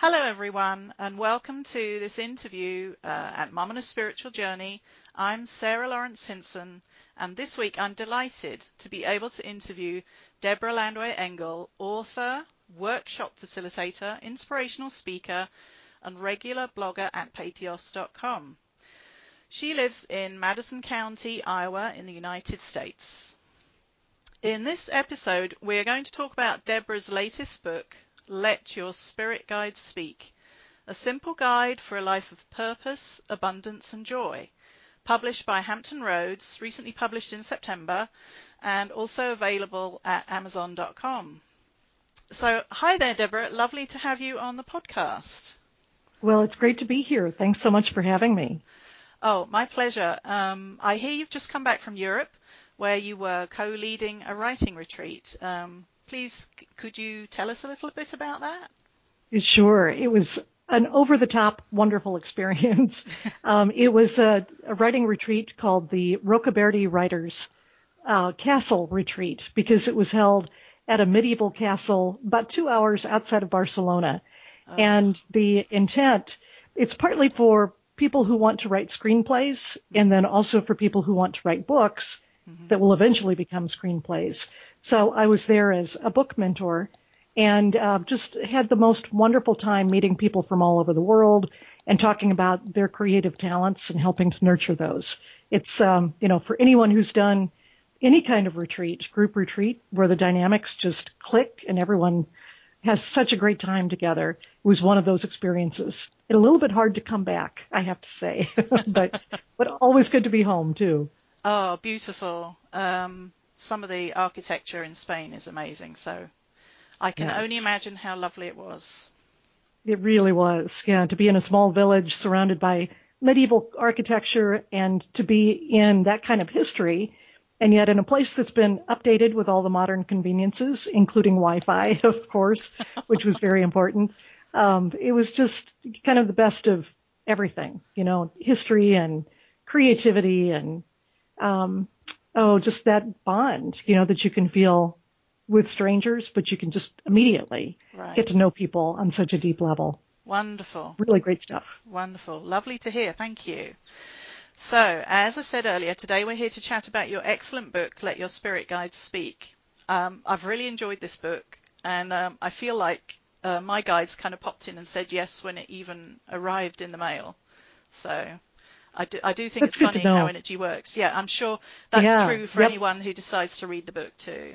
Hello, everyone, and welcome to this interview uh, at Mum and a Spiritual Journey. I'm Sarah Lawrence Hinson, and this week I'm delighted to be able to interview Debra Landwehr Engle, author, workshop facilitator, inspirational speaker, and regular blogger at patheos.com. She lives in Madison County, Iowa, in the United States. In this episode, we are going to talk about Debra's latest book, Let Your Spirit Guides Speak, a simple guide for a life of purpose, abundance, and joy, published by Hampton Roads, recently published in September, and also available at Amazon.com. So, hi there, Debra. Lovely to have you on the podcast. Well, it's great to be here. Thanks so much for having me. Oh, my pleasure. Um, I hear you've just come back from Europe, where you were co-leading a writing retreat. Um, please, could you tell us a little bit about that? Sure. It was an over-the-top wonderful experience. um, it was a, a, writing retreat called the Rocaberti Writers uh, Castle Retreat because it was held at a medieval castle about two hours outside of Barcelona. Oh. And the intent, it's partly for people who want to write screenplays and then also for people who want to write books mm-hmm. that will eventually become screenplays. So I was there as a book mentor and uh, just had the most wonderful time meeting people from all over the world and talking about their creative talents and helping to nurture those. It's, um, you know, for anyone who's done any kind of retreat, group retreat, where the dynamics just click and everyone has such a great time together. It was one of those experiences. It's a little bit hard to come back, I have to say, but but always good to be home too. Oh, beautiful. Um, some of the architecture in Spain is amazing. So I can yes. only imagine how lovely it was. It really was. Yeah, to be in a small village surrounded by medieval architecture and to be in that kind of history and yet in a place that's been updated with all the modern conveniences, including Wi-Fi, of course, which was very important. Um, it was just kind of the best of everything, you know, history and creativity and, um, oh, just that bond, you know, that you can feel with strangers, but you can just immediately right. get to know people on such a deep level. Wonderful. Really great stuff. Wonderful. Lovely to hear. Thank you. So, as I said earlier, today we're here to chat about your excellent book, Let Your Spirit Guides Speak. Um, I've really enjoyed this book, and um, I feel like uh, my guides kind of popped in and said yes when it even arrived in the mail. So, I do, I do think that's it's funny how energy works. Yeah, I'm sure that's yeah, true for yep. anyone who decides to read the book too.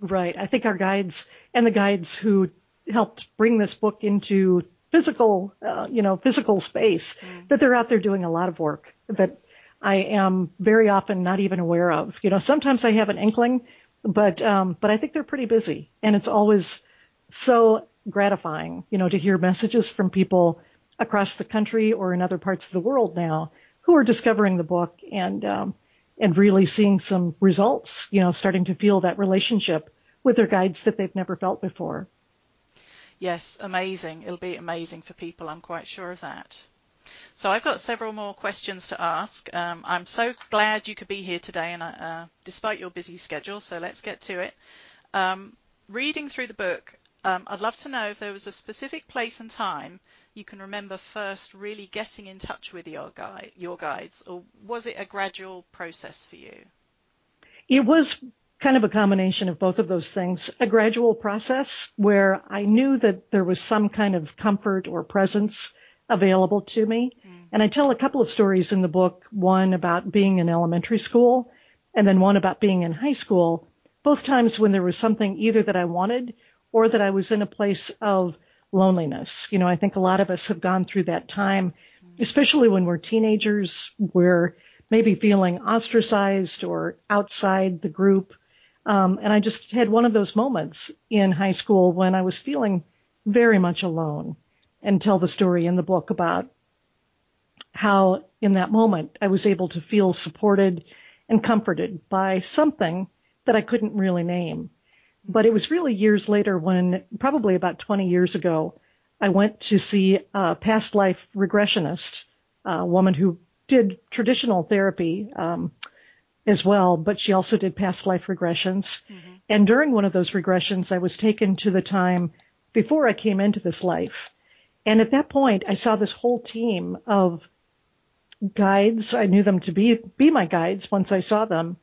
Right. I think our guides and the guides who helped bring this book into physical, uh, you know, physical space, mm. that they're out there doing a lot of work that I am very often not even aware of. You know, sometimes I have an inkling, but, um, but I think they're pretty busy and it's always so gratifying, you know, to hear messages from people across the country or in other parts of the world now who are discovering the book and, um, and really seeing some results, you know, starting to feel that relationship with their guides that they've never felt before. Yes, amazing. It'll be amazing for people. I'm quite sure of that. So I've got several more questions to ask. Um, I'm so glad you could be here today, and uh, despite your busy schedule, so let's get to it. Um, reading through the book, um, I'd love to know if there was a specific place and time you can remember first really getting in touch with your guide, your guides, or was it a gradual process for you? It was kind of a combination of both of those things. A gradual process where I knew that there was some kind of comfort or presence available to me. Mm. And I tell a couple of stories in the book, one about being in elementary school and then one about being in high school, both times when there was something either that I wanted or that I was in a place of loneliness. You know, I think a lot of us have gone through that time, especially when we're teenagers, we're maybe feeling ostracized or outside the group um, and I just had one of those moments in high school when I was feeling very much alone and tell the story in the book about how in that moment I was able to feel supported and comforted by something that I couldn't really name. But it was really years later when, probably about 20 years ago, I went to see a past life regressionist, a woman who did traditional therapy, um, as well, but she also did past life regressions. Mm-hmm. And during one of those regressions, I was taken to the time before I came into this life. And at that point, I saw this whole team of guides. I knew them to be, be my guides once I saw them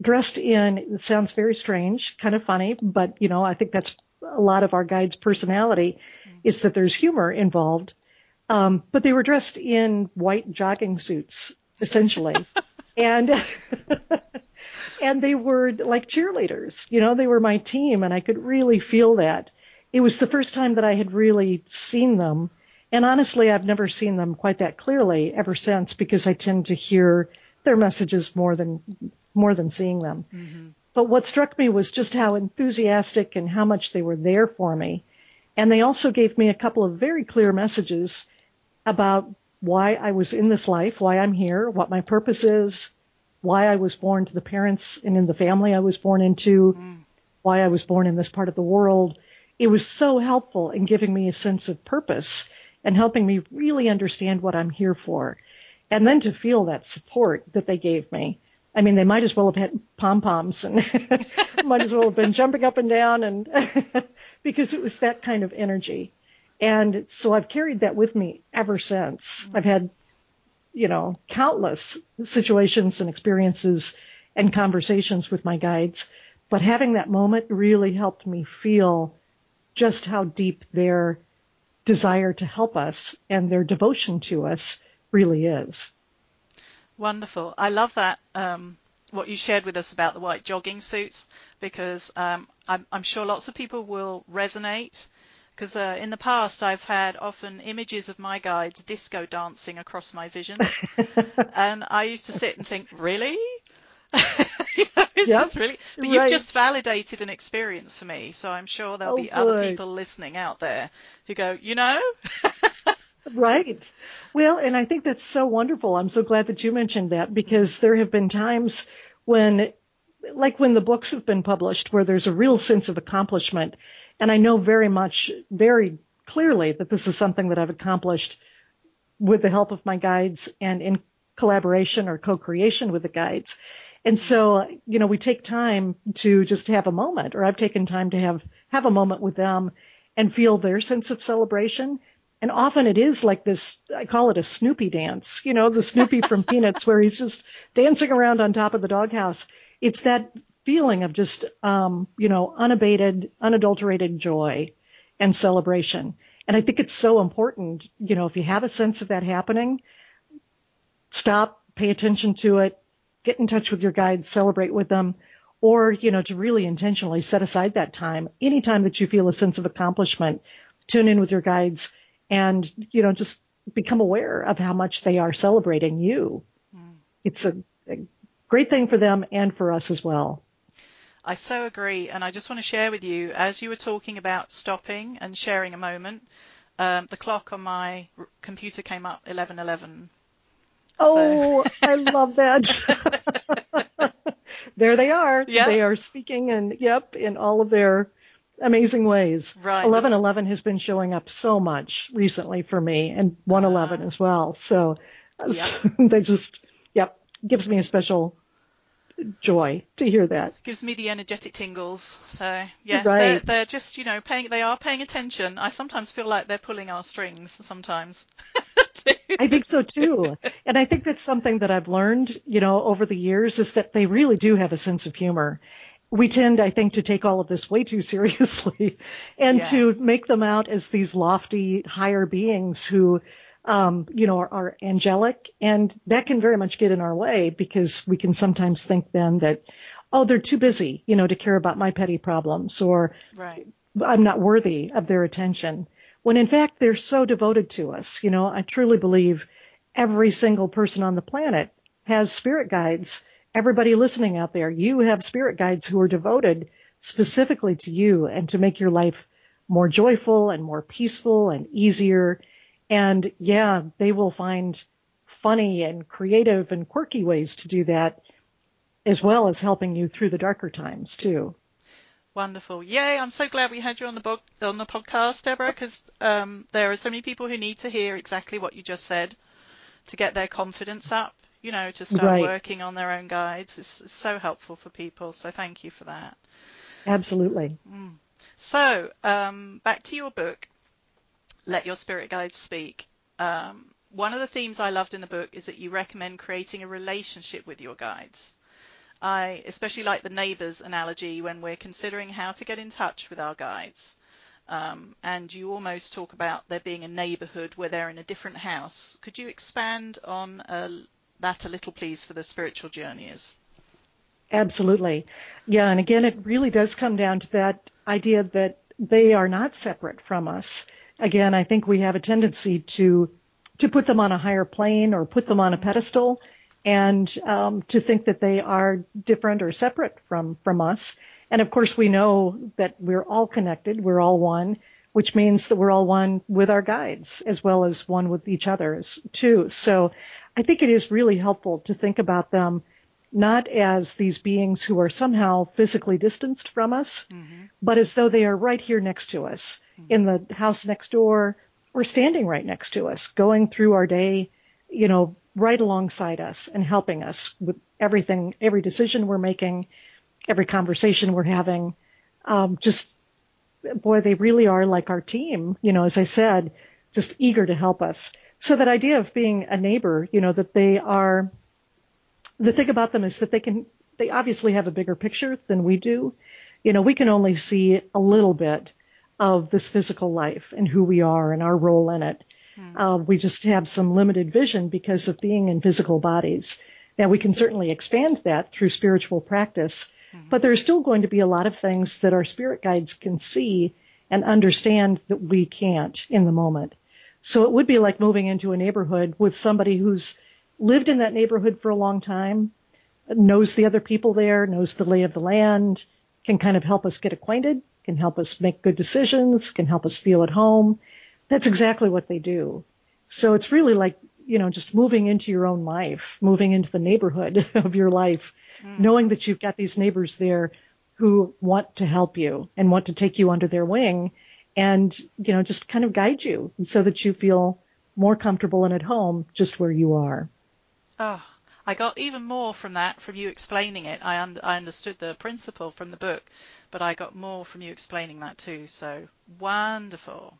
dressed in, it sounds very strange, kind of funny, but you know, I think that's a lot of our guides' personality mm-hmm. is that there's humor involved. Um, but they were dressed in white jogging suits, essentially. and, and they were like cheerleaders, you know, they were my team and I could really feel that. It was the first time that I had really seen them. And honestly, I've never seen them quite that clearly ever since because I tend to hear their messages more than more than seeing them. Mm-hmm. But what struck me was just how enthusiastic and how much they were there for me. And they also gave me a couple of very clear messages about why I was in this life, why I'm here, what my purpose is, why I was born to the parents and in the family I was born into, mm. why I was born in this part of the world. It was so helpful in giving me a sense of purpose and helping me really understand what I'm here for. And then to feel that support that they gave me I mean, they might as well have had pom poms and might as well have been jumping up and down and because it was that kind of energy. And so I've carried that with me ever since. Mm-hmm. I've had, you know, countless situations and experiences and conversations with my guides, but having that moment really helped me feel just how deep their desire to help us and their devotion to us really is. Wonderful. I love that, um, what you shared with us about the white jogging suits, because um, I'm, I'm, sure lots of people will resonate. Because uh, in the past, I've had often images of my guides disco dancing across my vision. and I used to sit and think, really? you know, is yep, this really? But right. you've just validated an experience for me, so I'm sure there'll oh, be other people listening out there who go, you know, right. Well, and I think that's so wonderful. I'm so glad that you mentioned that because there have been times when, like when the books have been published, where there's a real sense of accomplishment. And I know very much, very clearly that this is something that I've accomplished with the help of my guides and in collaboration or co-creation with the guides. And so, you know, we take time to just have a moment, or I've taken time to have, have a moment with them and feel their sense of celebration and often it is like this, I call it a Snoopy dance, you know, the Snoopy from Peanuts where he's just dancing around on top of the doghouse. It's that feeling of just, um, you know, unabated, unadulterated joy and celebration. And I think it's so important, you know, if you have a sense of that happening, stop, pay attention to it, get in touch with your guides, celebrate with them, or, you know, to really intentionally set aside that time. Anytime that you feel a sense of accomplishment, tune in with your guides and, you know, just become aware of how much they are celebrating you. Mm. It's a, a great thing for them and for us as well. I so agree. And I just want to share with you, as you were talking about stopping and sharing a moment, um, the clock on my computer came up 1111. Oh, so. I love that. there they are. Yep. They are speaking and yep, in all of their amazing ways. Right. 1111 has been showing up so much recently for me and 111 uh, as well. So yep. they just, yep, gives me a special joy to hear that. Gives me the energetic tingles. So yes, right. they're, they're just, you know, paying, they are paying attention. I sometimes feel like they're pulling our strings sometimes. I think so too. And I think that's something that I've learned, you know, over the years is that they really do have a sense of humor we tend, I think, to take all of this way too seriously and yeah. to make them out as these lofty, higher beings who, um, you know, are, are, angelic. And that can very much get in our way because we can sometimes think then that, oh, they're too busy, you know, to care about my petty problems or right. I'm not worthy of their attention. When in fact, they're so devoted to us. You know, I truly believe every single person on the planet has spirit guides everybody listening out there, you have spirit guides who are devoted specifically to you and to make your life more joyful and more peaceful and easier. And yeah, they will find funny and creative and quirky ways to do that as well as helping you through the darker times too. Wonderful. Yay. I'm so glad we had you on the book, on the podcast, Debra, because um, there are so many people who need to hear exactly what you just said to get their confidence up you know, to start right. working on their own guides. It's, so helpful for people. So thank you for that. Absolutely. Mm. So um, back to your book. Let Your Spirit Guides Speak. Um, one of the themes I loved in the book is that you recommend creating a relationship with your guides. I especially like the neighbors analogy when we're considering how to get in touch with our guides. Um, and you almost talk about there being a neighborhood where they're in a different house. Could you expand on uh, that a little, please, for the spiritual journeyers? Absolutely. Yeah, and again, it really does come down to that idea that they are not separate from us. Again, I think we have a tendency to to put them on a higher plane or put them on a pedestal, and um, to think that they are different or separate from from us. And of course, we know that we're all connected. We're all one, which means that we're all one with our guides as well as one with each other too. So, I think it is really helpful to think about them not as these beings who are somehow physically distanced from us, mm-hmm. but as though they are right here next to us mm-hmm. in the house next door or standing right next to us, going through our day, you know, right alongside us and helping us with everything, every decision we're making, every conversation we're having. Um, just, boy, they really are like our team, you know, as I said, just eager to help us. So that idea of being a neighbor, you know, that they are the thing about them is that they can, they obviously have a bigger picture than we do. You know, we can only see a little bit of this physical life and who we are and our role in it. Mm. Uh, we just have some limited vision because of being in physical bodies. Now we can certainly expand that through spiritual practice, mm-hmm. but there's still going to be a lot of things that our spirit guides can see and understand that we can't in the moment. So it would be like moving into a neighborhood with somebody who's lived in that neighborhood for a long time, knows the other people there, knows the lay of the land, can kind of help us get acquainted, can help us make good decisions, can help us feel at home. That's exactly what they do. So it's really like, you know, just moving into your own life, moving into the neighborhood of your life, mm. knowing that you've got these neighbors there who want to help you and want to take you under their wing and, you know, just kind of guide you so that you feel more comfortable and at home just where you are. Oh, I got even more from that from you explaining it. I, un- I understood the principle from the book, but I got more from you explaining that too. So wonderful.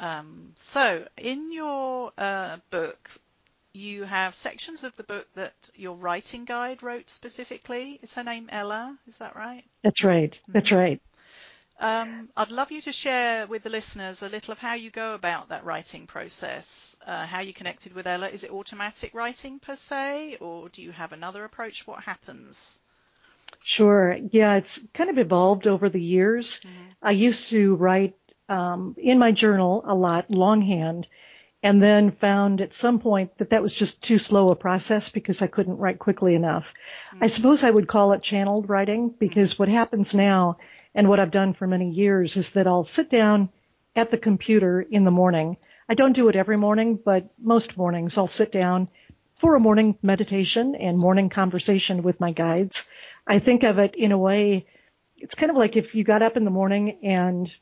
Um, so in your uh, book, you have sections of the book that your writing guide wrote specifically. Is her name Ella? Is that right? That's right. That's mm-hmm. right. Um, I'd love you to share with the listeners a little of how you go about that writing process, uh, how you connected with Ella. Is it automatic writing per se, or do you have another approach? What happens? Sure. Yeah, it's kind of evolved over the years. Mm-hmm. I used to write um, in my journal a lot longhand, and then found at some point that that was just too slow a process because I couldn't write quickly enough. Mm-hmm. I suppose I would call it channeled writing because what happens now and what I've done for many years is that I'll sit down at the computer in the morning. I don't do it every morning, but most mornings I'll sit down for a morning meditation and morning conversation with my guides. I think of it in a way, it's kind of like if you got up in the morning and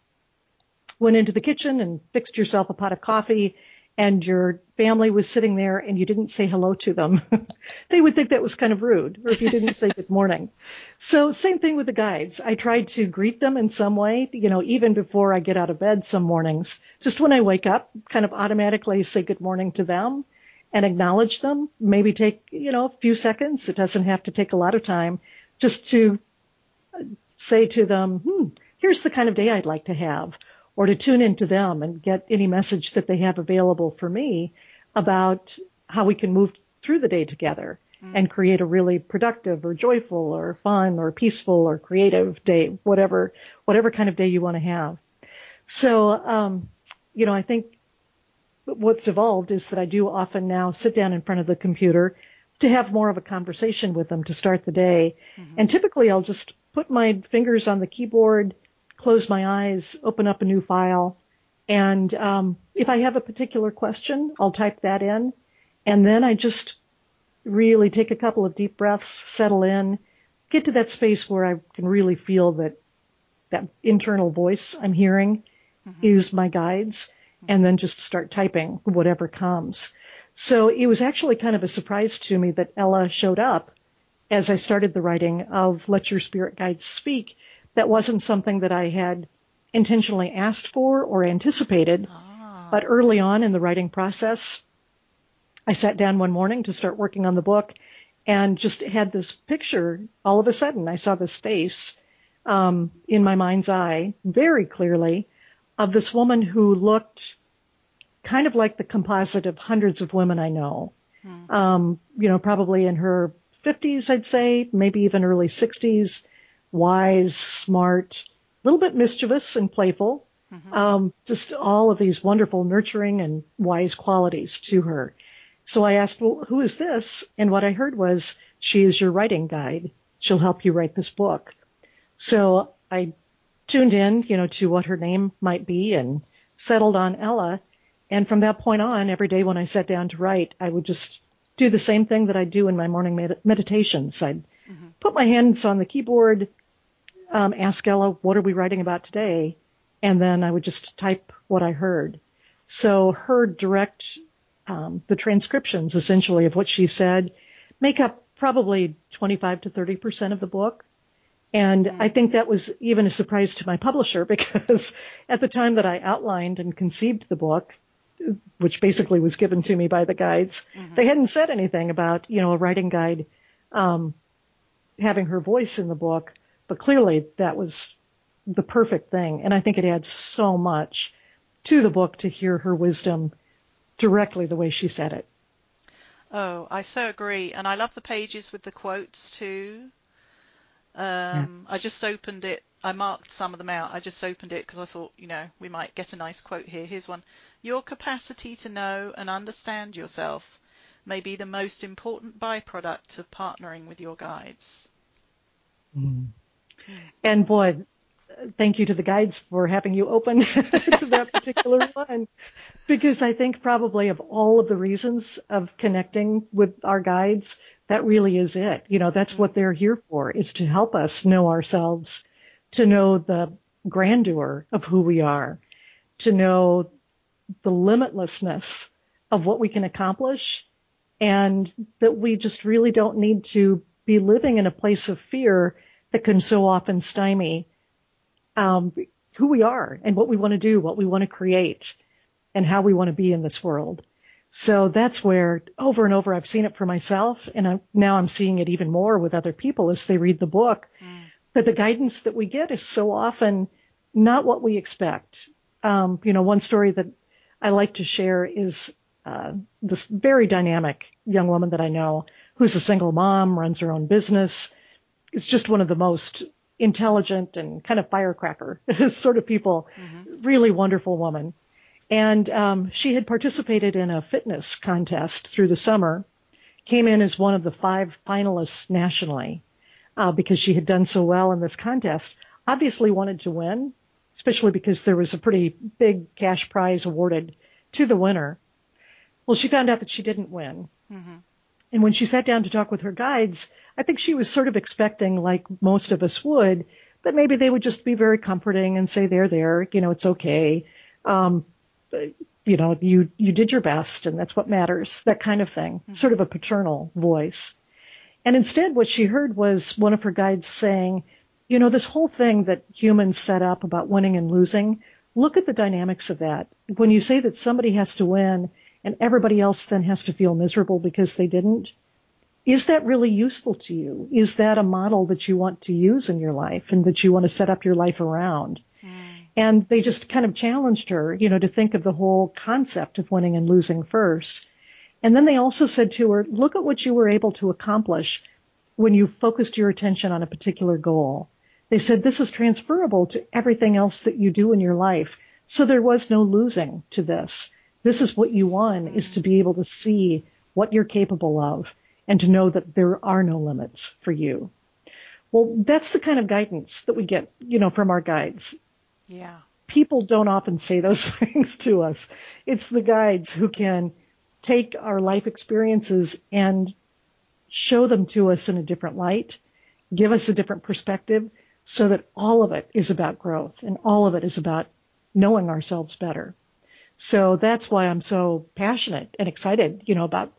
went into the kitchen and fixed yourself a pot of coffee and your family was sitting there and you didn't say hello to them, they would think that was kind of rude, or if you didn't say good morning. So same thing with the guides. I tried to greet them in some way, you know, even before I get out of bed some mornings. Just when I wake up, kind of automatically say good morning to them and acknowledge them. Maybe take, you know, a few seconds. It doesn't have to take a lot of time just to say to them, hmm, here's the kind of day I'd like to have or to tune into them and get any message that they have available for me about how we can move through the day together mm. and create a really productive or joyful or fun or peaceful or creative day, whatever, whatever kind of day you want to have. So, um, you know, I think what's evolved is that I do often now sit down in front of the computer to have more of a conversation with them to start the day. Mm-hmm. And typically I'll just put my fingers on the keyboard, close my eyes, open up a new file, and um, if I have a particular question, I'll type that in, and then I just really take a couple of deep breaths, settle in, get to that space where I can really feel that that internal voice I'm hearing mm-hmm. is my guides, and then just start typing whatever comes. So it was actually kind of a surprise to me that Ella showed up as I started the writing of Let Your Spirit Guides Speak that wasn't something that I had intentionally asked for or anticipated. Ah. But early on in the writing process, I sat down one morning to start working on the book and just had this picture. All of a sudden, I saw this face um, in my mind's eye very clearly of this woman who looked kind of like the composite of hundreds of women I know. Mm. Um, you know, probably in her 50s, I'd say, maybe even early 60s, wise, smart, a little bit mischievous and playful. Mm-hmm. Um, just all of these wonderful nurturing and wise qualities to her. So I asked, well, who is this? And what I heard was, she is your writing guide. She'll help you write this book. So I tuned in, you know, to what her name might be and settled on Ella. And from that point on, every day when I sat down to write, I would just do the same thing that I do in my morning med- meditations. I'd mm-hmm. put my hands on the keyboard, um, ask Ella, what are we writing about today? And then I would just type what I heard. So her direct um, the transcriptions essentially of what she said make up probably 25 to 30 percent of the book. And mm. I think that was even a surprise to my publisher because at the time that I outlined and conceived the book, which basically was given to me by the guides, mm-hmm. they hadn't said anything about, you know, a writing guide, um, having her voice in the book, but clearly that was the perfect thing. And I think it adds so much to the book to hear her wisdom directly the way she said it. Oh, I so agree. And I love the pages with the quotes too. Um, yes. I just opened it. I marked some of them out. I just opened it because I thought, you know, we might get a nice quote here. Here's one. Your capacity to know and understand yourself may be the most important byproduct of partnering with your guides. Mm. And boy, thank you to the guides for having you open to that particular one. Because I think probably of all of the reasons of connecting with our guides, that really is it. You know, that's what they're here for, is to help us know ourselves, to know the grandeur of who we are, to know the limitlessness of what we can accomplish, and that we just really don't need to be living in a place of fear that can so often stymie um, who we are and what we want to do, what we want to create, and how we want to be in this world. So that's where over and over I've seen it for myself, and I'm, now I'm seeing it even more with other people as they read the book. Mm. That the guidance that we get is so often not what we expect. Um, you know, one story that I like to share is uh, this very dynamic young woman that I know who's a single mom, runs her own business. Is just one of the most intelligent and kind of firecracker sort of people. Mm-hmm. Really wonderful woman. And um, she had participated in a fitness contest through the summer, came in as one of the five finalists nationally uh, because she had done so well in this contest. Obviously wanted to win, especially because there was a pretty big cash prize awarded to the winner. Well, she found out that she didn't win. Mm-hmm. And when she sat down to talk with her guides, I think she was sort of expecting, like most of us would, that maybe they would just be very comforting and say, "They're there, you know, it's okay." Um, you know, you you did your best, and that's what matters. That kind of thing, mm-hmm. sort of a paternal voice. And instead, what she heard was one of her guides saying, "You know, this whole thing that humans set up about winning and losing. Look at the dynamics of that. When you say that somebody has to win." And everybody else then has to feel miserable because they didn't is that really useful to you? Is that a model that you want to use in your life and that you want to set up your life around? Mm. And they just kind of challenged her, you know, to think of the whole concept of winning and losing first. And then they also said to her, look at what you were able to accomplish when you focused your attention on a particular goal. They said this is transferable to everything else that you do in your life. So there was no losing to this. This is what you won is to be able to see what you're capable of and to know that there are no limits for you. Well, that's the kind of guidance that we get, you know, from our guides. Yeah. People don't often say those things to us. It's the guides who can take our life experiences and show them to us in a different light, give us a different perspective so that all of it is about growth and all of it is about knowing ourselves better. So that's why I'm so passionate and excited, you know, about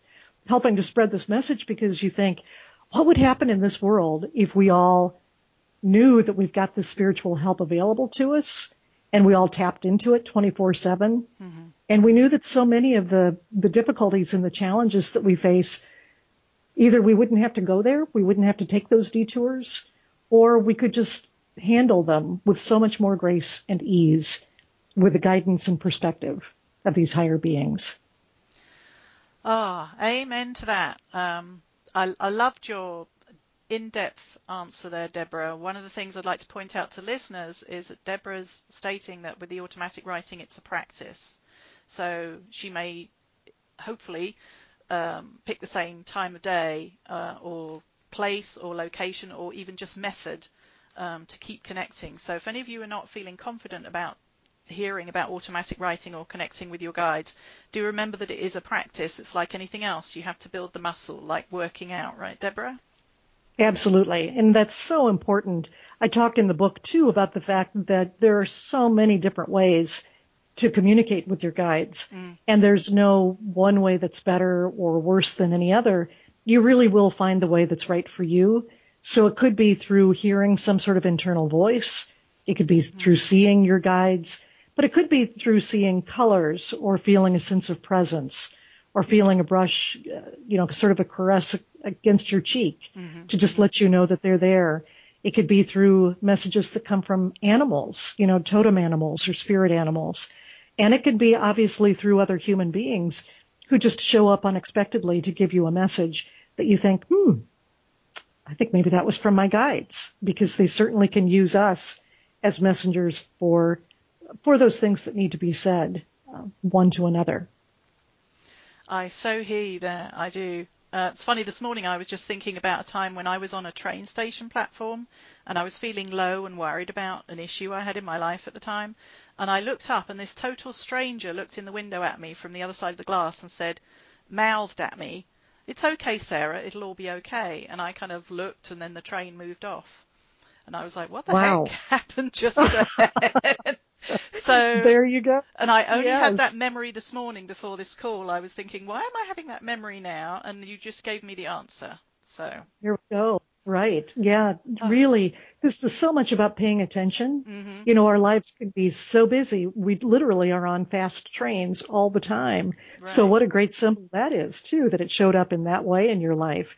helping to spread this message because you think, what would happen in this world if we all knew that we've got this spiritual help available to us and we all tapped into it 24 7? Mm-hmm. And we knew that so many of the, the difficulties and the challenges that we face, either we wouldn't have to go there, we wouldn't have to take those detours, or we could just handle them with so much more grace and ease with the guidance and perspective of these higher beings. Ah, amen to that. Um, I, I loved your in-depth answer there, Debra. One of the things I'd like to point out to listeners is that Debra's stating that with the automatic writing, it's a practice. So she may hopefully um, pick the same time of day uh, or place or location or even just method um, to keep connecting. So if any of you are not feeling confident about hearing about automatic writing or connecting with your guides, do remember that it is a practice. It's like anything else. You have to build the muscle, like working out, right, Debra? Absolutely. And that's so important. I talk in the book too about the fact that there are so many different ways to communicate with your guides. Mm. And there's no one way that's better or worse than any other. You really will find the way that's right for you. So it could be through hearing some sort of internal voice. It could be mm. through seeing your guides. But it could be through seeing colors or feeling a sense of presence or feeling a brush, you know, sort of a caress against your cheek mm-hmm. to just let you know that they're there. It could be through messages that come from animals, you know, totem animals or spirit animals. And it could be obviously through other human beings who just show up unexpectedly to give you a message that you think, hmm, I think maybe that was from my guides because they certainly can use us as messengers for for those things that need to be said uh, one to another. I so hear you there. I do. Uh, it's funny, this morning I was just thinking about a time when I was on a train station platform and I was feeling low and worried about an issue I had in my life at the time. And I looked up and this total stranger looked in the window at me from the other side of the glass and said, mouthed at me, It's okay, Sarah, it'll all be okay. And I kind of looked and then the train moved off. And I was like, what the wow. heck happened just then? so there you go. And I only yes. had that memory this morning before this call. I was thinking, why am I having that memory now? And you just gave me the answer. So here we go. Right. Yeah. Oh. Really, this is so much about paying attention. Mm-hmm. You know, our lives can be so busy. We literally are on fast trains all the time. Right. So what a great symbol that is too, that it showed up in that way in your life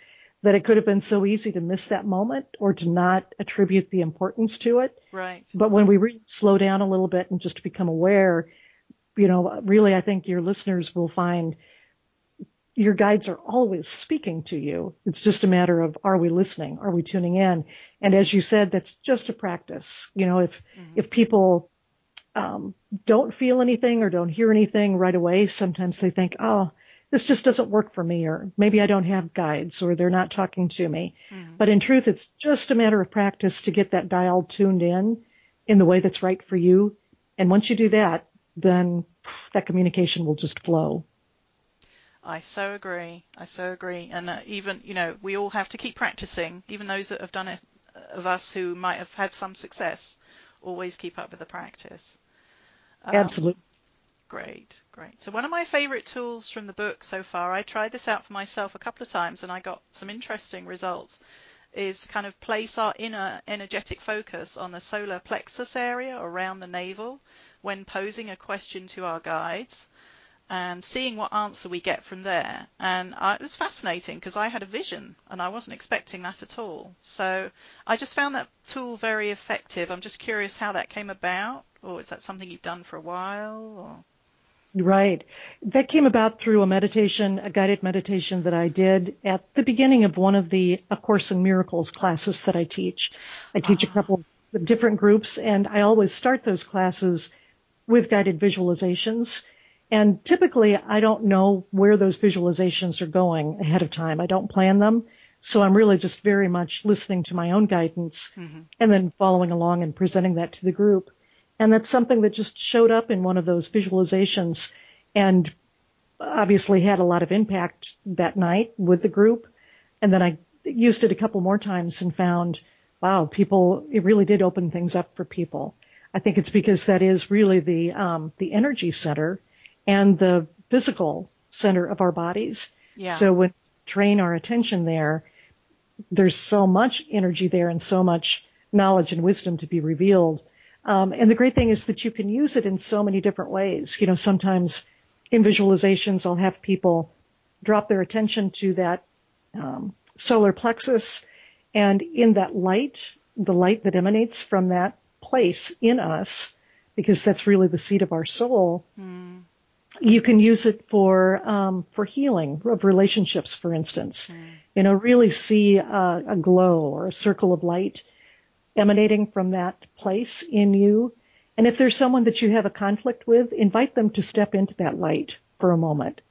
that it could have been so easy to miss that moment or to not attribute the importance to it. Right. But when we really slow down a little bit and just become aware, you know, really I think your listeners will find your guides are always speaking to you. It's just a matter of are we listening? Are we tuning in? And as you said, that's just a practice. You know, if mm-hmm. if people um, don't feel anything or don't hear anything right away, sometimes they think, oh, this just doesn't work for me or maybe I don't have guides or they're not talking to me. Mm-hmm. But in truth, it's just a matter of practice to get that dial tuned in in the way that's right for you. And once you do that, then that communication will just flow. I so agree. I so agree. And uh, even, you know, we all have to keep practicing, even those that have done it uh, of us who might have had some success, always keep up with the practice. Um, Absolutely. Great, great. So one of my favorite tools from the book so far, I tried this out for myself a couple of times and I got some interesting results, is to kind of place our inner energetic focus on the solar plexus area around the navel when posing a question to our guides and seeing what answer we get from there. And I, it was fascinating because I had a vision and I wasn't expecting that at all. So I just found that tool very effective. I'm just curious how that came about, or is that something you've done for a while? Or? Right. That came about through a meditation, a guided meditation that I did at the beginning of one of the A Course in Miracles classes that I teach. I teach a couple of different groups and I always start those classes with guided visualizations. And typically I don't know where those visualizations are going ahead of time. I don't plan them. So I'm really just very much listening to my own guidance mm-hmm. and then following along and presenting that to the group. And that's something that just showed up in one of those visualizations and obviously had a lot of impact that night with the group. And then I used it a couple more times and found, wow, people, it really did open things up for people. I think it's because that is really the, um, the energy center and the physical center of our bodies. Yeah. So when we train our attention there, there's so much energy there and so much knowledge and wisdom to be revealed um, and the great thing is that you can use it in so many different ways. You know, sometimes in visualizations, I'll have people drop their attention to that um, solar plexus, and in that light, the light that emanates from that place in us, because that's really the seat of our soul. Mm. You can use it for um, for healing of relationships, for instance. Mm. You know, really see a, a glow or a circle of light emanating from that place in you. And if there's someone that you have a conflict with, invite them to step into that light for a moment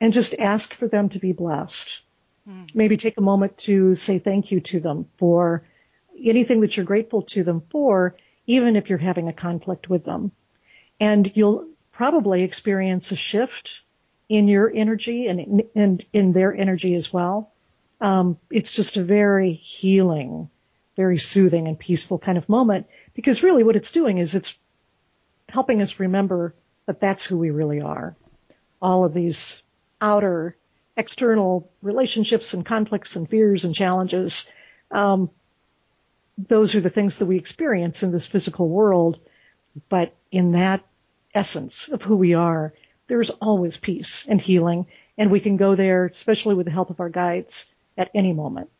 and just ask for them to be blessed. Mm. Maybe take a moment to say thank you to them for anything that you're grateful to them for, even if you're having a conflict with them. And you'll probably experience a shift in your energy and in, and in their energy as well. Um, it's just a very healing, very soothing and peaceful kind of moment because really what it's doing is it's helping us remember that that's who we really are. All of these outer external relationships and conflicts and fears and challenges, um, those are the things that we experience in this physical world. But in that essence of who we are, there's always peace and healing, and we can go there, especially with the help of our guides, at any moment.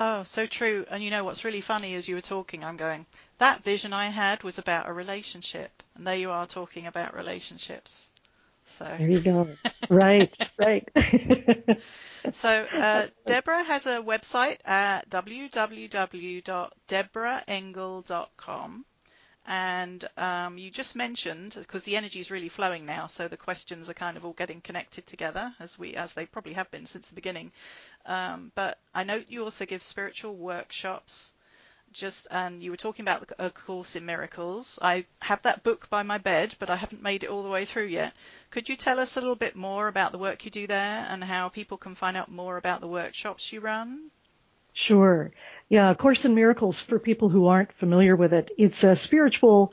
Oh, so true. And you know what's really funny as you were talking, I'm going, that vision I had was about a relationship. And there you are talking about relationships. So there you go. right, right. so uh, Debra has a website at www.debraengle.com. And um, you just mentioned because the energy is really flowing now, so the questions are kind of all getting connected together as we as they probably have been since the beginning. Um, but I know you also give spiritual workshops just and you were talking about a course in miracles. I have that book by my bed, but I haven't made it all the way through yet. Could you tell us a little bit more about the work you do there and how people can find out more about the workshops you run? Sure. Yeah, A Course in Miracles for people who aren't familiar with it. It's a spiritual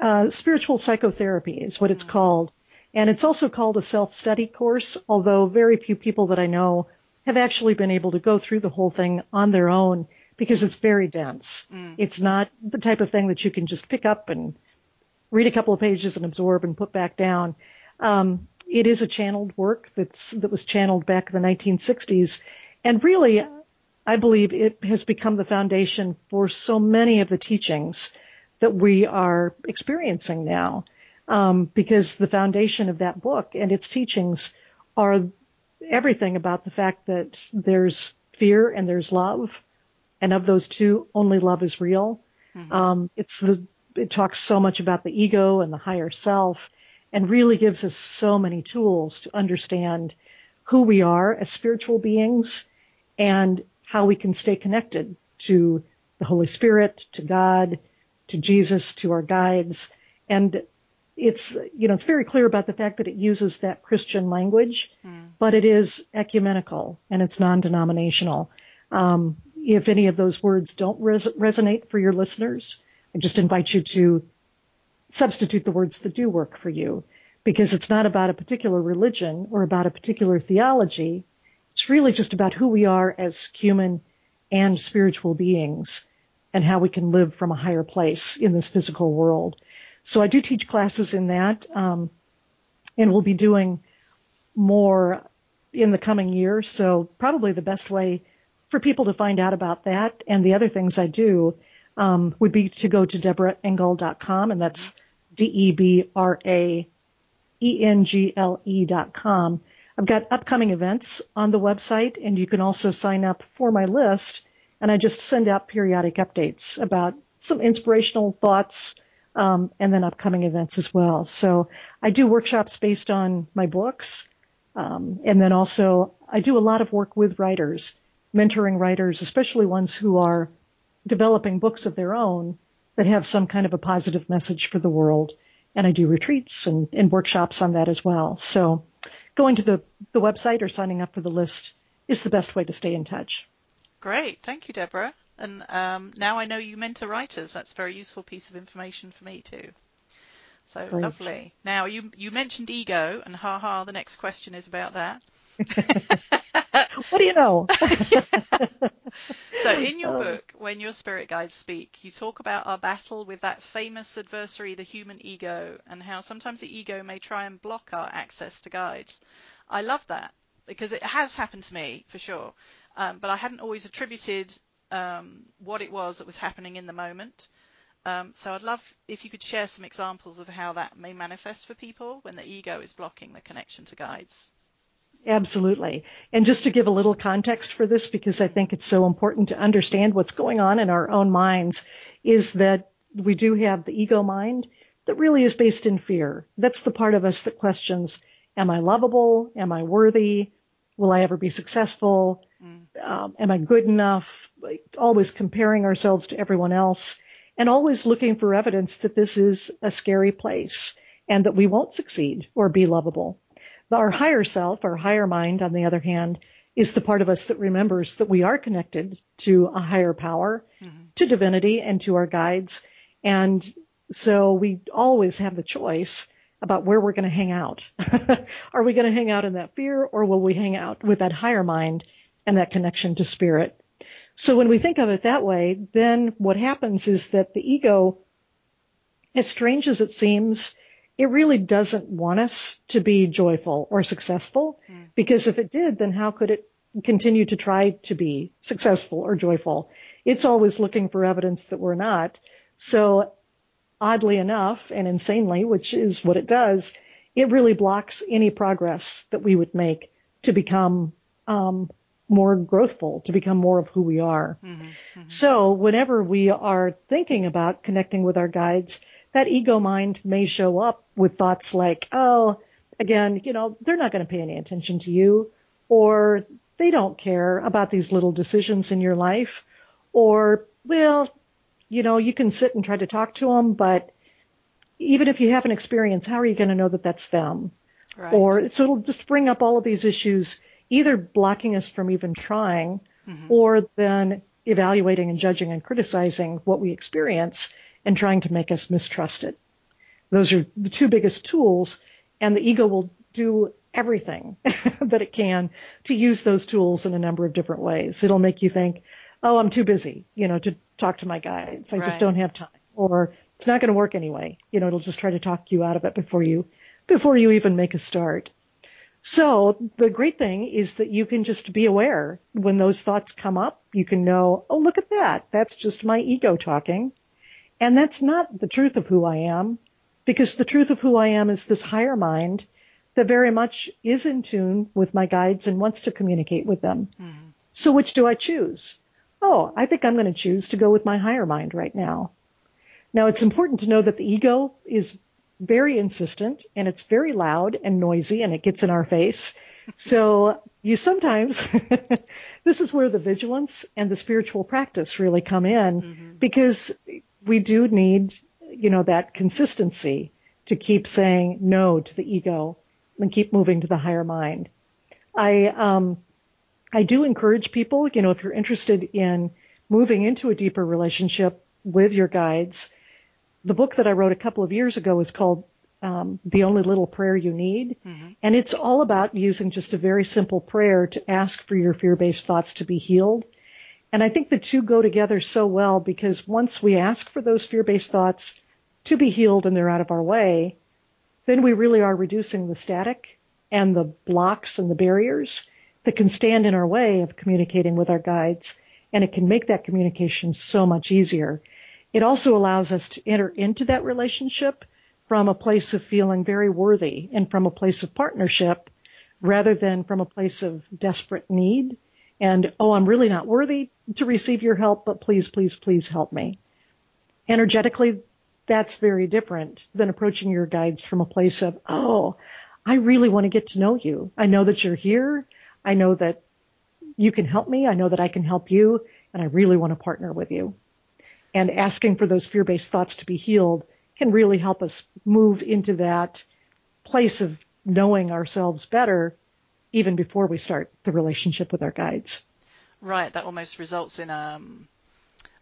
uh, spiritual psychotherapy is what it's mm. called. And it's also called a self-study course, although very few people that I know have actually been able to go through the whole thing on their own because it's very dense. Mm. It's not the type of thing that you can just pick up and read a couple of pages and absorb and put back down. Um, it is a channeled work that's that was channeled back in the 1960s, and really, I believe it has become the foundation for so many of the teachings that we are experiencing now. Um, because the foundation of that book and its teachings are everything about the fact that there's fear and there's love, and of those two, only love is real. Mm-hmm. Um, it's the it talks so much about the ego and the higher self, and really gives us so many tools to understand who we are as spiritual beings and how we can stay connected to the Holy Spirit, to God, to Jesus, to our guides. And it's, you know, it's very clear about the fact that it uses that Christian language, mm. but it is ecumenical and it's non-denominational. Um, if any of those words don't res- resonate for your listeners, I just invite you to substitute the words that do work for you because it's not about a particular religion or about a particular theology. It's really just about who we are as human and spiritual beings and how we can live from a higher place in this physical world. So I do teach classes in that, um, and we'll be doing more in the coming year. So probably the best way for people to find out about that and the other things I do um, would be to go to debraengle.com, and that's D-E-B-R-A-E-N-G-L-E dot com. I've got upcoming events on the website, and you can also sign up for my list, and I just send out periodic updates about some inspirational thoughts, um, and then upcoming events as well. So I do workshops based on my books, um, and then also I do a lot of work with writers mentoring writers, especially ones who are developing books of their own that have some kind of a positive message for the world. And I do retreats and, and workshops on that as well. So going to the, the website or signing up for the list is the best way to stay in touch. Great. Thank you, Debra. And um, now I know you mentor writers. That's a very useful piece of information for me too. So Great. lovely. Now you you mentioned ego, and ha ha, the next question is about that. what do you know? so, in your book, When Your Spirit Guides Speak, you talk about our battle with that famous adversary, the human ego, and how sometimes the ego may try and block our access to guides. I love that because it has happened to me for sure, um, but I hadn't always attributed um, what it was that was happening in the moment. Um, so I'd love if you could share some examples of how that may manifest for people when the ego is blocking the connection to guides. Absolutely. And just to give a little context for this, because I think it's so important to understand what's going on in our own minds, is that we do have the ego mind that really is based in fear. That's the part of us that questions, am I lovable? Am I worthy? Will I ever be successful? Mm. Um, am I good enough? Like, always comparing ourselves to everyone else and always looking for evidence that this is a scary place and that we won't succeed or be lovable. Our higher self, our higher mind, on the other hand, is the part of us that remembers that we are connected to a higher power, mm-hmm. to divinity, and to our guides. And so we always have the choice about where we're going to hang out. are we going to hang out in that fear or will we hang out with that higher mind and that connection to spirit? So when we think of it that way, then what happens is that the ego, as strange as it seems, it really doesn't want us to be joyful or successful mm. because if it did, then how could it continue to try to be successful or joyful? It's always looking for evidence that we're not. So oddly enough and insanely, which is what it does, it really blocks any progress that we would make to become um, more growthful, to become more of who we are. Mm-hmm, mm-hmm. So whenever we are thinking about connecting with our guides, that ego mind may show up with thoughts like, oh, again, you know, they're not going to pay any attention to you, or they don't care about these little decisions in your life, or, well, you know, you can sit and try to talk to them, but even if you have an experience, how are you going to know that that's them? Right. Or so it'll just bring up all of these issues either blocking us from even trying mm-hmm. or then evaluating and judging and criticizing what we experience and trying to make us mistrust it. Those are the two biggest tools and the ego will do everything that it can to use those tools in a number of different ways. It'll make you think, oh, I'm too busy, you know, to talk to my guides. I right. just don't have time. Or it's not going to work anyway. You know, it'll just try to talk you out of it before you, before you even make a start. So the great thing is that you can just be aware when those thoughts come up. You can know, oh, look at that. That's just my ego talking. And that's not the truth of who I am because the truth of who I am is this higher mind that very much is in tune with my guides and wants to communicate with them. Mm-hmm. So which do I choose? Oh, I think I'm going to choose to go with my higher mind right now. Now it's important to know that the ego is very insistent and it's very loud and noisy and it gets in our face. So you sometimes, this is where the vigilance and the spiritual practice really come in mm-hmm. because we do need, you know, that consistency to keep saying no to the ego and keep moving to the higher mind. I, um, I do encourage people, you know, if you're interested in moving into a deeper relationship with your guides, the book that I wrote a couple of years ago is called um, The Only Little Prayer You Need. Mm-hmm. And it's all about using just a very simple prayer to ask for your fear-based thoughts to be healed. And I think the two go together so well because once we ask for those fear-based thoughts to be healed and they're out of our way, then we really are reducing the static and the blocks and the barriers that can stand in our way of communicating with our guides. And it can make that communication so much easier. It also allows us to enter into that relationship from a place of feeling very worthy and from a place of partnership rather than from a place of desperate need and, oh, I'm really not worthy to receive your help, but please, please, please help me. Energetically, that's very different than approaching your guides from a place of, oh, I really want to get to know you. I know that you're here. I know that you can help me. I know that I can help you and I really want to partner with you and asking for those fear-based thoughts to be healed can really help us move into that place of knowing ourselves better even before we start the relationship with our guides. Right, that almost results in um,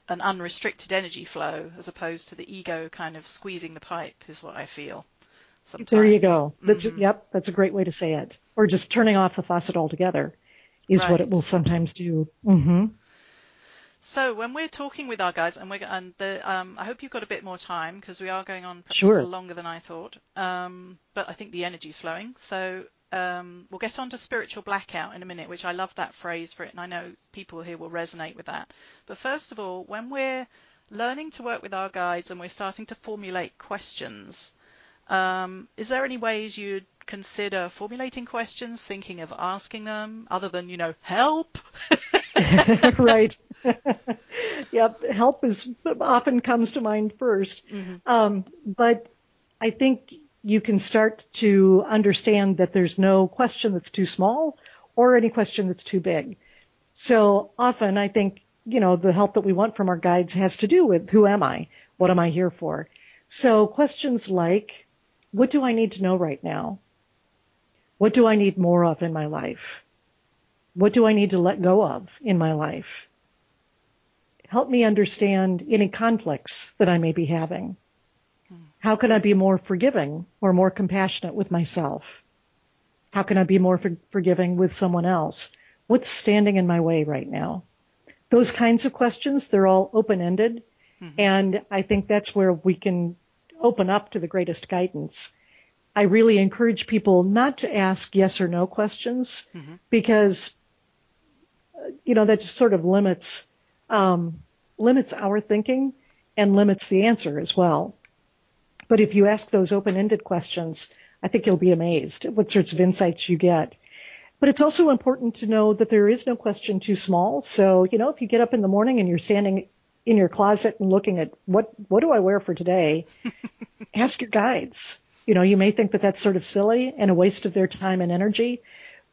an unrestricted energy flow as opposed to the ego kind of squeezing the pipe is what I feel. Sometimes. There you go. That's mm-hmm. yep, that's a great way to say it. Or just turning off the faucet altogether. is right. what it will sometimes do. Mm-hmm. So when we're talking with our guides, and we're and the, um, I hope you've got a bit more time because we are going on perhaps sure. a little longer than I thought. Um, but I think the energy's flowing. So um, we'll get on to spiritual blackout in a minute, which I love that phrase for it, and I know people here will resonate with that. But first of all, when we're learning to work with our guides and we're starting to formulate questions, is there any ways you'd consider formulating questions, thinking of asking them, other than you know help? right. yep, help is often comes to mind 1st mm-hmm. um, but I think you can start to understand that there's no question that's too small or any question that's too big. So often I think, you know, the help that we want from our guides has to do with who am I? What am I here for? So questions like, what do I need to know right now? What do I need more of in my life? What do I need to let go of in my life? Help me understand any conflicts that I may be having. How can I be more forgiving or more compassionate with myself? How can I be more for- forgiving with someone else? What's standing in my way right now? Those kinds of questions, they're all open-ended. Mm-hmm. And I think that's where we can open up to the greatest guidance. I really encourage people not to ask yes or no questions mm-hmm. because you know, that just sort of limits, um, limits our thinking and limits the answer as well. But if you ask those open-ended questions, I think you'll be amazed at what sorts of insights you get. But it's also important to know that there is no question too small. So, you know, if you get up in the morning and you're standing in your closet and looking at what, what do I wear for today? ask your guides. You know, you may think that that's sort of silly and a waste of their time and energy,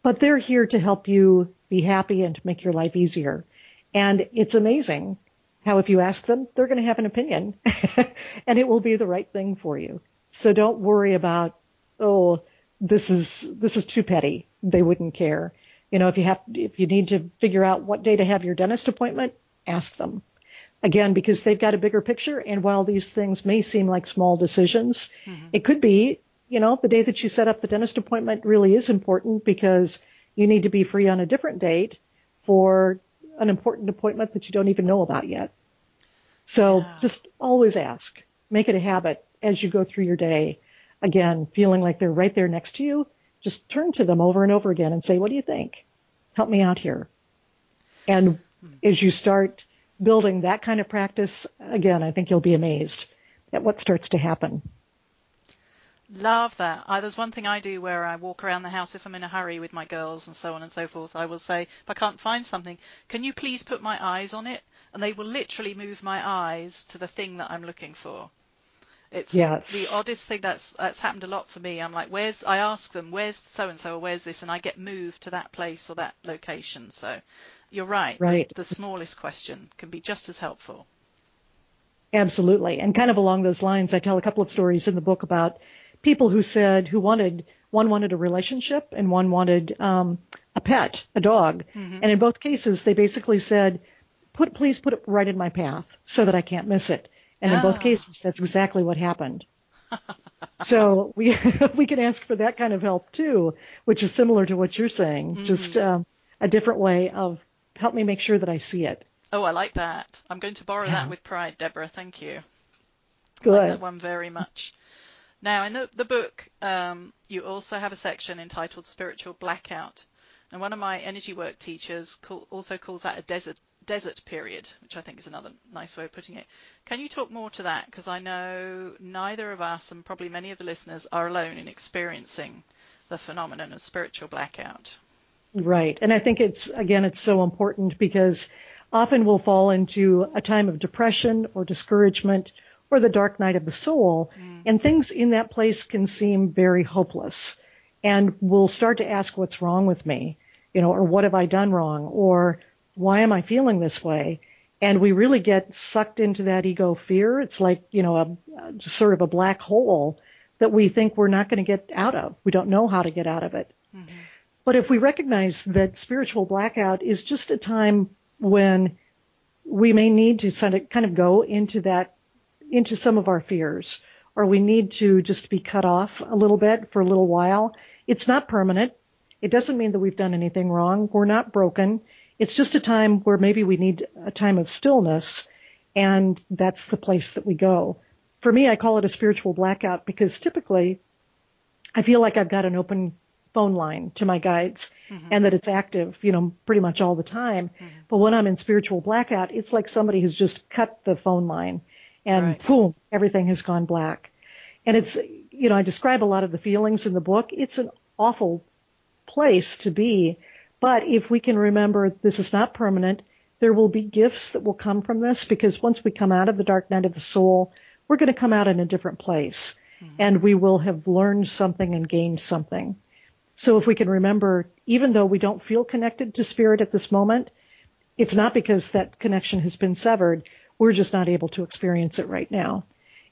but they're here to help you be happy and to make your life easier. And it's amazing how if you ask them, they're going to have an opinion and it will be the right thing for you. So don't worry about, oh, this is, this is too petty. They wouldn't care. You know, if you have, if you need to figure out what day to have your dentist appointment, ask them. Again, because they've got a bigger picture and while these things may seem like small decisions, mm-hmm. it could be, you know, the day that you set up the dentist appointment really is important because you need to be free on a different date for an important appointment that you don't even know about yet. So yeah. just always ask. Make it a habit as you go through your day. Again, feeling like they're right there next to you, just turn to them over and over again and say, what do you think? Help me out here. And hmm. as you start building that kind of practice, again, I think you'll be amazed at what starts to happen. Love that. I, there's one thing I do where I walk around the house if I'm in a hurry with my girls and so on and so forth. I will say, if I can't find something, can you please put my eyes on it? And they will literally move my eyes to the thing that I'm looking for. It's yes. the oddest thing that's that's happened a lot for me. I'm like, where's? I ask them, where's so and so, or where's this, and I get moved to that place or that location. So, you're right. Right. The, the smallest question can be just as helpful. Absolutely, and kind of along those lines, I tell a couple of stories in the book about people who said who wanted one wanted a relationship and one wanted um, a pet, a dog, mm-hmm. and in both cases they basically said, "Put please put it right in my path so that I can't miss it." And in both ah. cases, that's exactly what happened. so we we can ask for that kind of help too, which is similar to what you're saying, mm-hmm. just um, a different way of help me make sure that I see it. Oh, I like that. I'm going to borrow yeah. that with pride, Debra. Thank you. Good. I like that one very much. Now, in the, the book, um, you also have a section entitled Spiritual Blackout. And one of my energy work teachers call, also calls that a desert desert period, which I think is another nice way of putting it. Can you talk more to that? Because I know neither of us and probably many of the listeners are alone in experiencing the phenomenon of spiritual blackout. Right. And I think it's, again, it's so important because often we'll fall into a time of depression or discouragement or the dark night of the soul. Mm. And things in that place can seem very hopeless. And we'll start to ask what's wrong with me, you know, or what have I done wrong? Or why am I feeling this way? And we really get sucked into that ego fear. It's like, you know, a, just sort of a black hole that we think we're not going to get out of. We don't know how to get out of it. Mm-hmm. But if we recognize that spiritual blackout is just a time when we may need to kind of go into that into some of our fears or we need to just be cut off a little bit for a little while. It's not permanent. It doesn't mean that we've done anything wrong. We're not broken. It's just a time where maybe we need a time of stillness and that's the place that we go. For me, I call it a spiritual blackout because typically I feel like I've got an open phone line to my guides mm-hmm. and that it's active, you know, pretty much all the time. Mm-hmm. But when I'm in spiritual blackout, it's like somebody has just cut the phone line and right. boom, everything has gone black. And it's, you know, I describe a lot of the feelings in the book. It's an awful place to be. But if we can remember this is not permanent, there will be gifts that will come from this because once we come out of the dark night of the soul, we're going to come out in a different place mm-hmm. and we will have learned something and gained something. So if we can remember, even though we don't feel connected to spirit at this moment, it's not because that connection has been severed. We're just not able to experience it right now.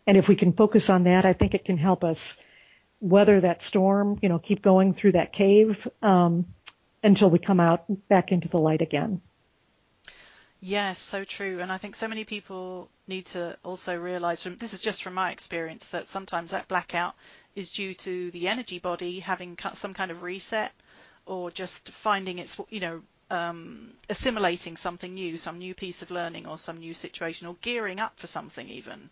And if we can focus on that, I think it can help us weather that storm, you know, keep going through that cave, um, until we come out back into the light again. Yes, so true. And I think so many people need to also realize from this is just from my experience that sometimes that blackout is due to the energy body having some kind of reset or just finding its, you know, um, assimilating something new, some new piece of learning or some new situation or gearing up for something even.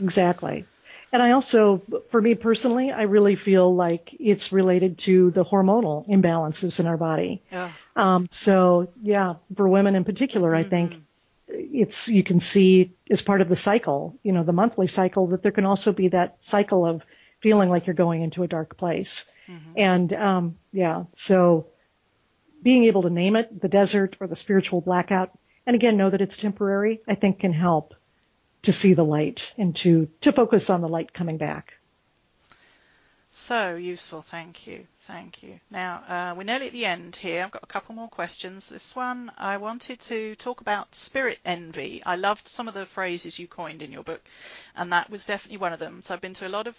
Exactly. And I also, for me personally, I really feel like it's related to the hormonal imbalances in our body. Yeah. Um, so yeah, for women in particular, mm-hmm. I think it's, you can see as part of the cycle, you know, the monthly cycle that there can also be that cycle of feeling like you're going into a dark place. Mm-hmm. And, um, yeah, so being able to name it, the desert or the spiritual blackout, and again, know that it's temporary, I think can help to see the light and to, to focus on the light coming back. So useful. Thank you. Thank you. Now, uh, we're nearly at the end here. I've got a couple more questions. This one, I wanted to talk about spirit envy. I loved some of the phrases you coined in your book, and that was definitely one of them. So I've been to a lot of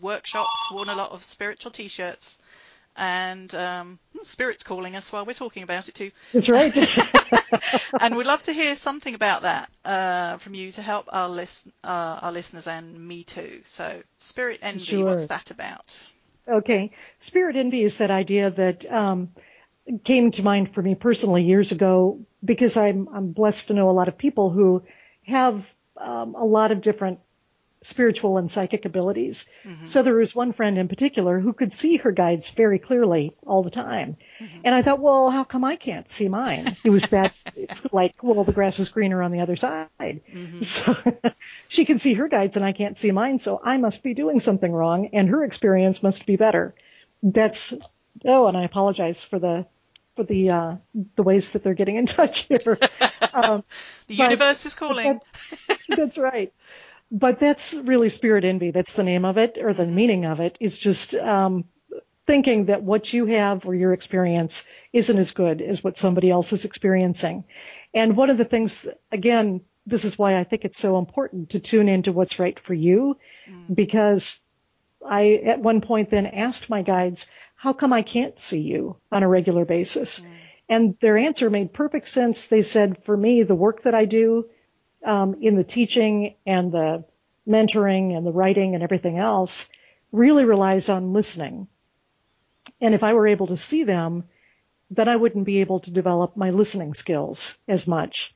workshops, worn a lot of spiritual t-shirts, and um, Spirit's calling us while we're talking about it too. That's right. and we'd love to hear something about that uh, from you to help our list, uh, our listeners and me too. So, Spirit envy, sure. what's that about? Okay, Spirit envy is that idea that um, came to mind for me personally years ago because I'm I'm blessed to know a lot of people who have um, a lot of different spiritual and psychic abilities. Mm-hmm. So there was one friend in particular who could see her guides very clearly all the time. Mm-hmm. And I thought, well, how come I can't see mine? It was that, it's like, well, the grass is greener on the other side. Mm-hmm. So she can see her guides and I can't see mine. So I must be doing something wrong and her experience must be better. That's, oh, and I apologize for the, for the, uh, the ways that they're getting in touch here. Um, the universe is calling. That, that's right but that's really spirit envy. That's the name of it or the meaning of it. It's just um, thinking that what you have or your experience isn't as good as what somebody else is experiencing. And one of the things, again, this is why I think it's so important to tune into what's right for you, mm. because I at one point then asked my guides, how come I can't see you on a regular basis? Mm. And their answer made perfect sense. They said, for me, the work that I do, um, in the teaching and the mentoring and the writing and everything else really relies on listening. And if I were able to see them, then I wouldn't be able to develop my listening skills as much.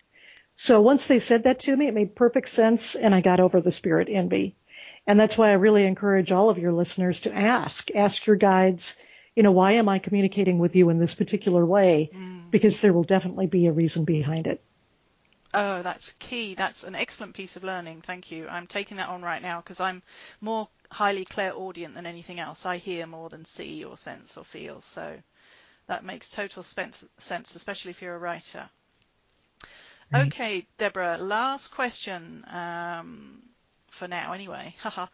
So once they said that to me, it made perfect sense and I got over the spirit envy. And that's why I really encourage all of your listeners to ask, ask your guides, you know, why am I communicating with you in this particular way? Mm. Because there will definitely be a reason behind it. Oh, that's key. That's an excellent piece of learning. Thank you. I'm taking that on right now because I'm more highly clairaudient than anything else. I hear more than see or sense or feel. So that makes total sense, especially if you're a writer. Right. Okay, Debra, last question um, for now anyway.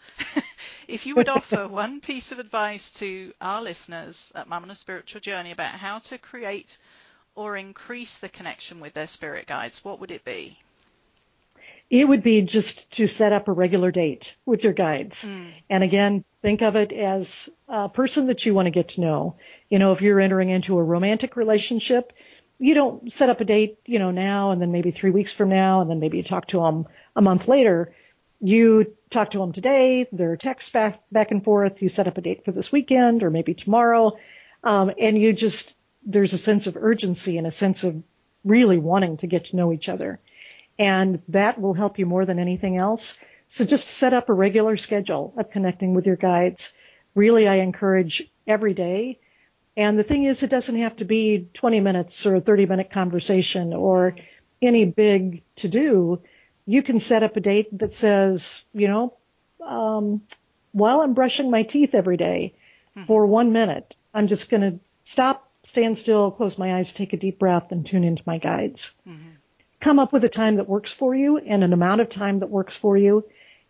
if you would offer one piece of advice to our listeners at Mum on a Spiritual Journey about how to create or increase the connection with their spirit guides, what would it be? It would be just to set up a regular date with your guides. Mm. And again, think of it as a person that you want to get to know. You know, if you're entering into a romantic relationship, you don't set up a date, you know, now and then maybe three weeks from now and then maybe you talk to them a month later. You talk to them today, there are texts back, back and forth, you set up a date for this weekend or maybe tomorrow Um, and you just, there's a sense of urgency and a sense of really wanting to get to know each other. And that will help you more than anything else. So just set up a regular schedule of connecting with your guides. Really, I encourage every day. And the thing is, it doesn't have to be 20 minutes or a 30 minute conversation or any big to do. You can set up a date that says, you know, um, while I'm brushing my teeth every day mm-hmm. for one minute, I'm just going to stop, stand still, close my eyes, take a deep breath, and tune into my guides. Mm-hmm. Come up with a time that works for you and an amount of time that works for you,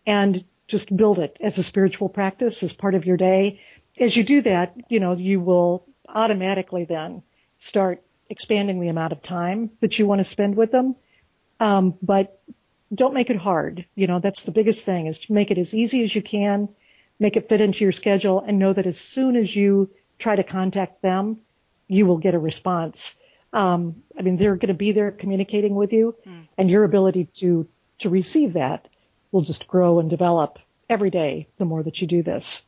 and just build it as a spiritual practice as part of your day. As you do that, you know, you will automatically then start expanding the amount of time that you want to spend with them. Um, but don't make it hard. You know, that's the biggest thing is to make it as easy as you can, make it fit into your schedule and know that as soon as you try to contact them, you will get a response. Um, I mean, they're going to be there communicating with you mm. and your ability to, to receive that will just grow and develop every day the more that you do this.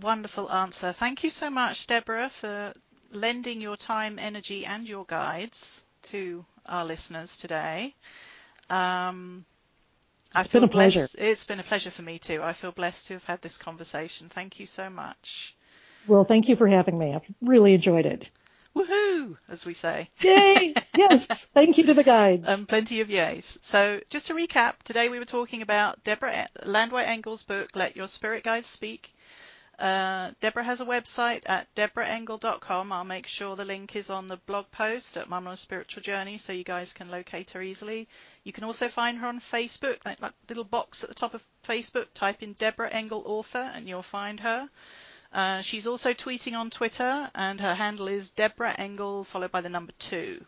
Wonderful answer. Thank you so much, Debra, for lending your time, energy, and your guides to our listeners today. Um, it's been a blessed. pleasure. It's been a pleasure for me too. I feel blessed to have had this conversation. Thank you so much. Well, thank you for having me. I've really enjoyed it. Woohoo, as we say. Yay! yes, thank you to the guides. Um, plenty of yays. So, just to recap, today we were talking about Debra Landwehr Engle's book, Let Your Spirit Guides Speak. Uh, Debra has a website at debraengle.com. I'll make sure the link is on the blog post at Mum on a Spiritual Journey so you guys can locate her easily. You can also find her on Facebook, that, that little box at the top of Facebook. Type in Debra Engle Author and you'll find her. Uh, she's also tweeting on Twitter and her handle is Debra Engle followed by the number two.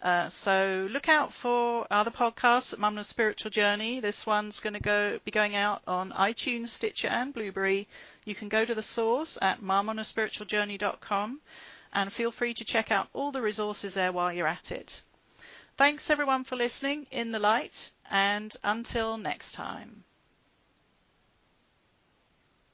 Uh, so look out for other podcasts at Mum Spiritual Journey. This one's going to go be going out on iTunes, Stitcher, and Blubrry. You can go to the source at mumonaspiritualjourney.com and feel free to check out all the resources there while you're at it. Thanks everyone for listening in the light and until next time.